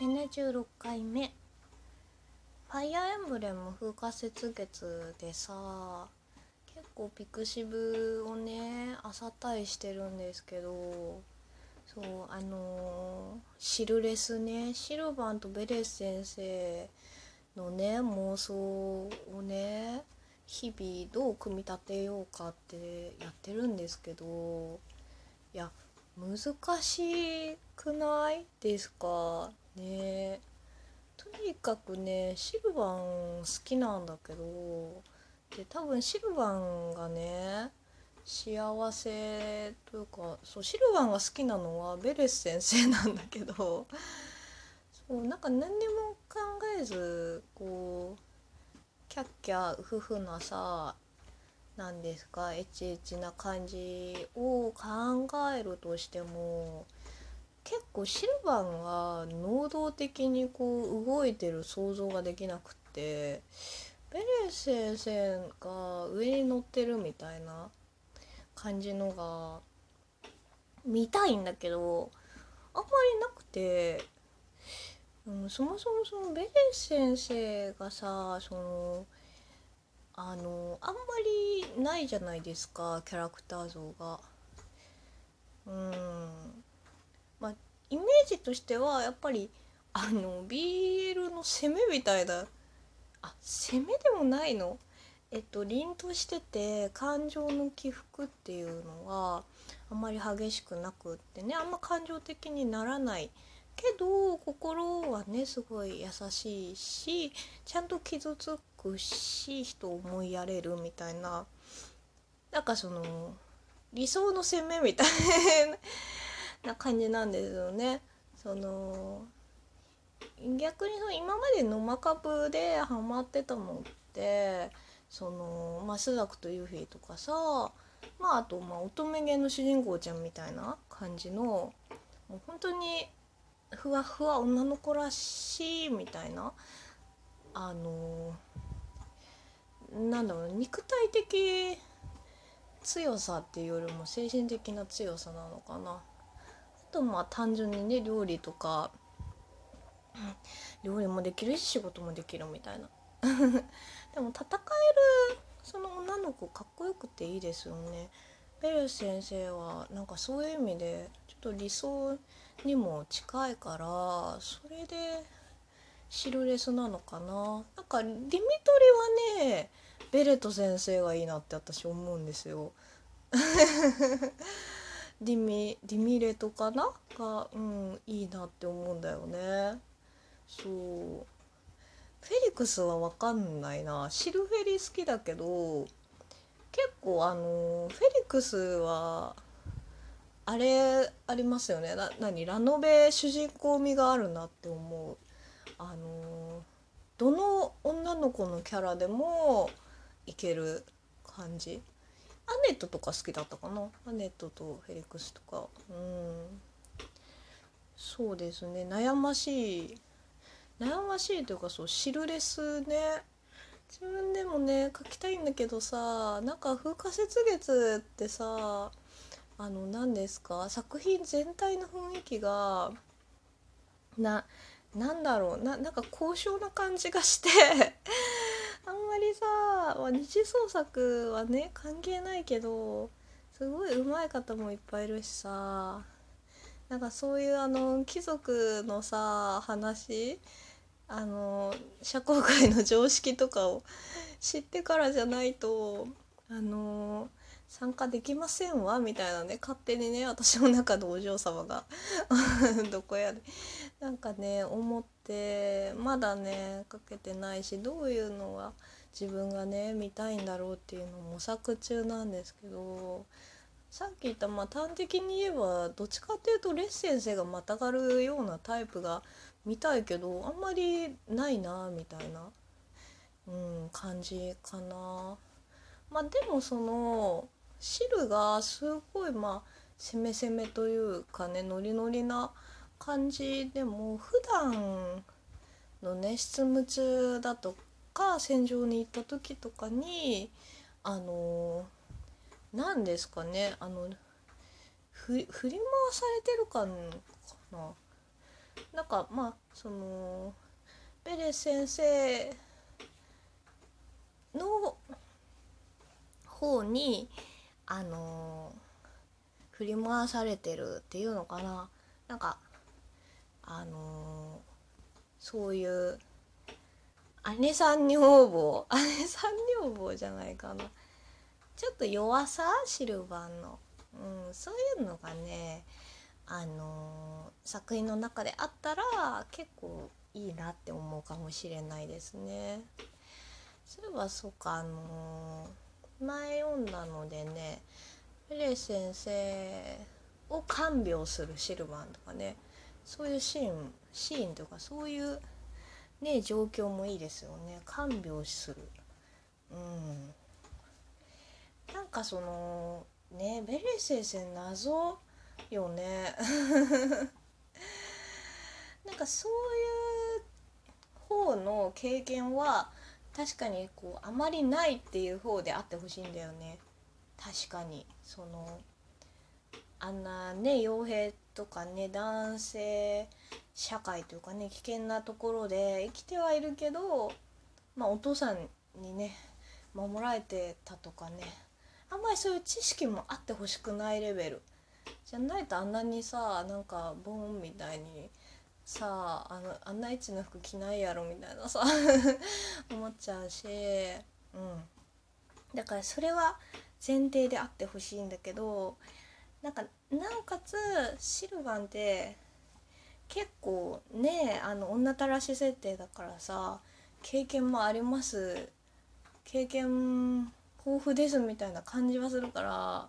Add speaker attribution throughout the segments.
Speaker 1: 76回目。ファイアーエンブレム風化雪月でさ結構ピクシブをねあさったりしてるんですけどそうあのシルレスねシルバンとベレス先生のね妄想をね日々どう組み立てようかってやってるんですけどいや難しくないですか？ね。とにかくねシルバン好きなんだけどで多分シルバンがね幸せというかそうシルバンが好きなのはベレス先生なんだけどそうなんか何にも考えずこうキャッキャ夫婦なさ何ですかエチエチな感じを考えるとしても結構シルバンが能動的にこう動いてる想像ができなくってベレス先生が上に乗ってるみたいな感じのが見たいんだけどあんまりなくてうん、そもそもそのベレス先生がさそのあのあんまりないじゃないですかキャラクター像が。うんイメージとしてはやっぱりあの BL の攻めみたいなあ攻めでもないの？えっと凛としてて感情の起伏っていうのはあんまり激しくなくってねあんま感情的にならない。けど心はねすごい優しいしちゃんと傷つくし人を思いやれるみたいな。なんかその理想の攻めみたいなな感じなんですよね。その逆にその今までのマカブでハマってたのってその、まあ、スザクとユーフィーとかさまああとまあ乙女芸の主人公ちゃんみたいな感じのもう本当にふわふわ女の子らしいみたいなあのなんだろう肉体的強さっていうよりも精神的な強さなのかな。とまあ単純にね料理とか料理もできるし仕事もできるみたいな。でも戦えるその女の子かっこよくていいですよね。ベル先生はなんかそういう意味でちょっと理想にも近いからそれでシルレスなのかな。なんかディミトリはねベレト先生がいいなって私思うんですよ。ディミディミレトかな？がうんいいなって思うんだよね。そう。フェリクスは分かんないな。シルフェリ好きだけど結構あのフェリクスはあれありますよね。な何？ラノベ主人公味があるなって思う。あのどの女の子のキャラでもいける感じ。アネットとか好きだったかな？アネットとフェリックスとか。うん。そうですね。悩ましい。悩ましいというかそうシルレスね。自分でもね書きたいんだけどさなんか風化雪月ってさあの何ですか？作品全体の雰囲気がななんだろう。ななんか高尚な感じがしてあんまりさ、まあ、二次創作はね関係ないけどすごい上手い方もいっぱいいるしさなんかそういうあの貴族のさ話あの社交界の常識とかを知ってからじゃないとあの参加できませんわみたいなね勝手にね私の中のお嬢様が どこやでなんかね思ってまだねかけてないしどういうのが自分がね見たいんだろうっていうのを模索中なんですけどさっき言ったまあ端的に言えばどっちかっていうとレッ先生がまたがるようなタイプが見たいけどあんまりないなみたいな、うん、感じかな。まあでもその汁がすごいまあ攻め攻めというかねノリノリな感じでも普段のね執務中だとか戦場に行った時とかにあの何ですかねあの振り回されてるかな。なんかまあそのベレ先生の方にあの振り回されてるっていうのかな。なんかあのそういう姉さん女房 姉さん女房じゃないかな。ちょっと弱さ？シルバーの、うん、そういうのがねあの作品の中であったら結構いいなって思うかもしれないですね。そういえばそうかあの前読んだのでねペレ先生を看病するシルバンとかねそういうシーンシーンとかそういうね状況もいいですよね。看病する。うん。なんかそのねベレ先生謎よね。なんかそういう方の経験は確かにこうあまりないっていう方であってほしいんだよね。確かに。そのあんなね傭兵とかね男性社会というかね危険なところで生きてはいるけどまあお父さんにね守られてたとかねあんまりそういう知識もあってほしくないレベル。じゃないとあんなにさなんかボーンみたいにさあのあんなエッチな服着ないやろみたいなさ 思っちゃうし、うん、だからそれは前提であってほしいんだけどなんかなおかつシルバンって結構ねあの女たらし設定だからさ経験もあります。経験豊富ですみたいな感じはするから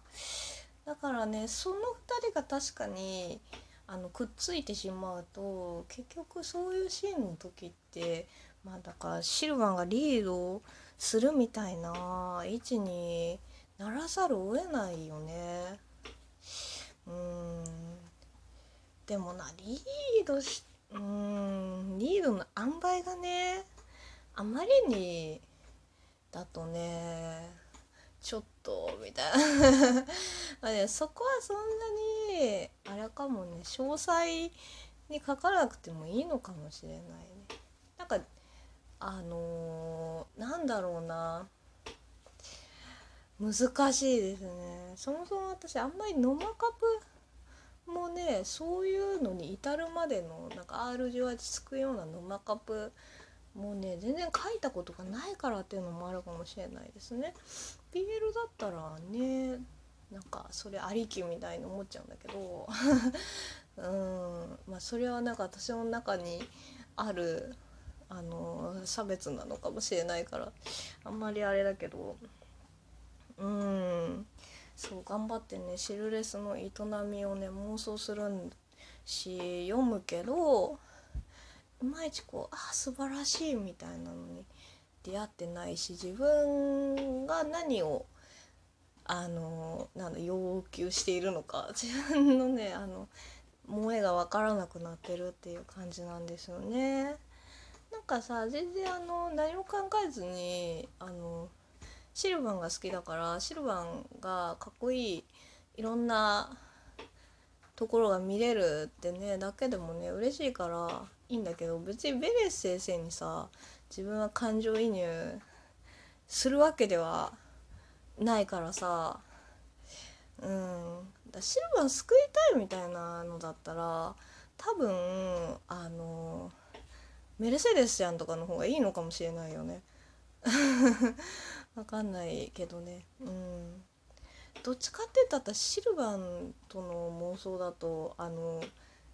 Speaker 1: だからねその2人が確かにあのくっついてしまうと結局そういうシーンの時ってまあだからシルバンがリードするみたいな位置にならざるを得ないよね。うん。でもなリードしうん。リードの塩梅がねあまりにだとねちょっとみたいな、そこはそんなにあれかもね詳細に書かなくてもいいのかもしれないね。なんかあのー、なんだろうな。難しいですね。そもそも私あんまりノマカプもねそういうのに至るまでのなんか R 字はつくようなノマカプもうね全然書いたことがないからっていうのもあるかもしれないですね。BL だったらねなんかそれありきみたいに思っちゃうんだけど うんまあそれはなんか私の中にあるあの差別なのかもしれないからあんまりあれだけどうんそう頑張ってねシルレスの営みをね妄想するし読むけどいまいちこうあ素晴らしいみたいなのに出会ってないし自分が何をあのなんだ要求しているのか 自分のねあの萌えが分からなくなってるっていう感じなんですよね。なんかさ全然あの何も考えずにあのシルバンが好きだからシルバンがかっこいいいろんなところが見れるってねだけでもね嬉しいからいいんだけど別にベレス先生にさ自分は感情移入するわけではないからさうん。だシルバー救いたいみたいなのだったら多分あのメルセデスちゃんとかの方がいいのかもしれないよね。わかんないけどね。うん。どっちかって言ったらシルバンとの妄想だとあの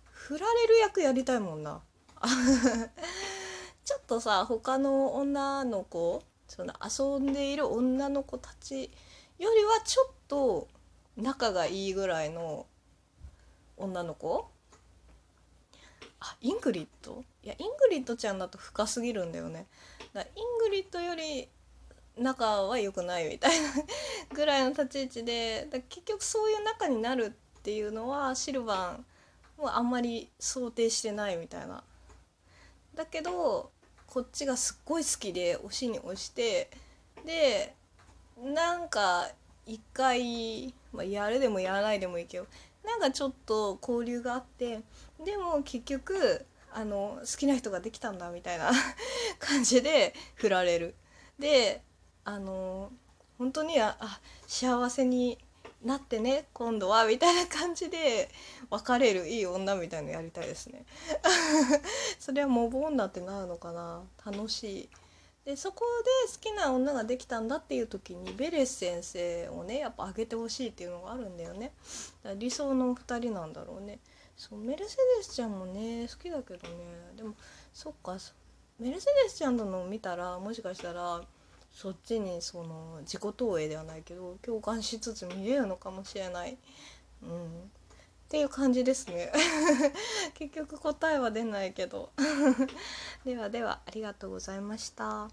Speaker 1: 振られる役やりたいもんな。ちょっとさ他の女の子その遊んでいる女の子たちよりはちょっと仲がいいぐらいの女の子？あイングリッドいやイングリッドちゃんだと深すぎるんだよね。だイングリッドより仲は良くないみたいなぐらいの立ち位置でだ結局そういう仲になるっていうのはシルヴァンはあんまり想定してないみたいな。だけどこっちがすっごい好きで押しに押してでなんか一回、まあ、やるでもやらないでもいいけどなんかちょっと交流があってでも結局あの好きな人ができたんだみたいな 感じで振られる。であの本当にああ幸せになってね今度はみたいな感じで別れるいい女みたいのやりたいですね。それはモブ女ってなるのかな。楽しい。でそこで好きな女ができたんだっていう時にベレス先生をねやっぱあげてほしいっていうのがあるんだよね。だから理想の2人なんだろうね。そうメルセデスちゃんもね好きだけどね。でもそっかメルセデスちゃんののを見たらもしかしたらそっちにその自己投影ではないけど共感しつつ見れるのかもしれない。うん、っていう感じですね 結局答えは出ないけど ではではありがとうございました。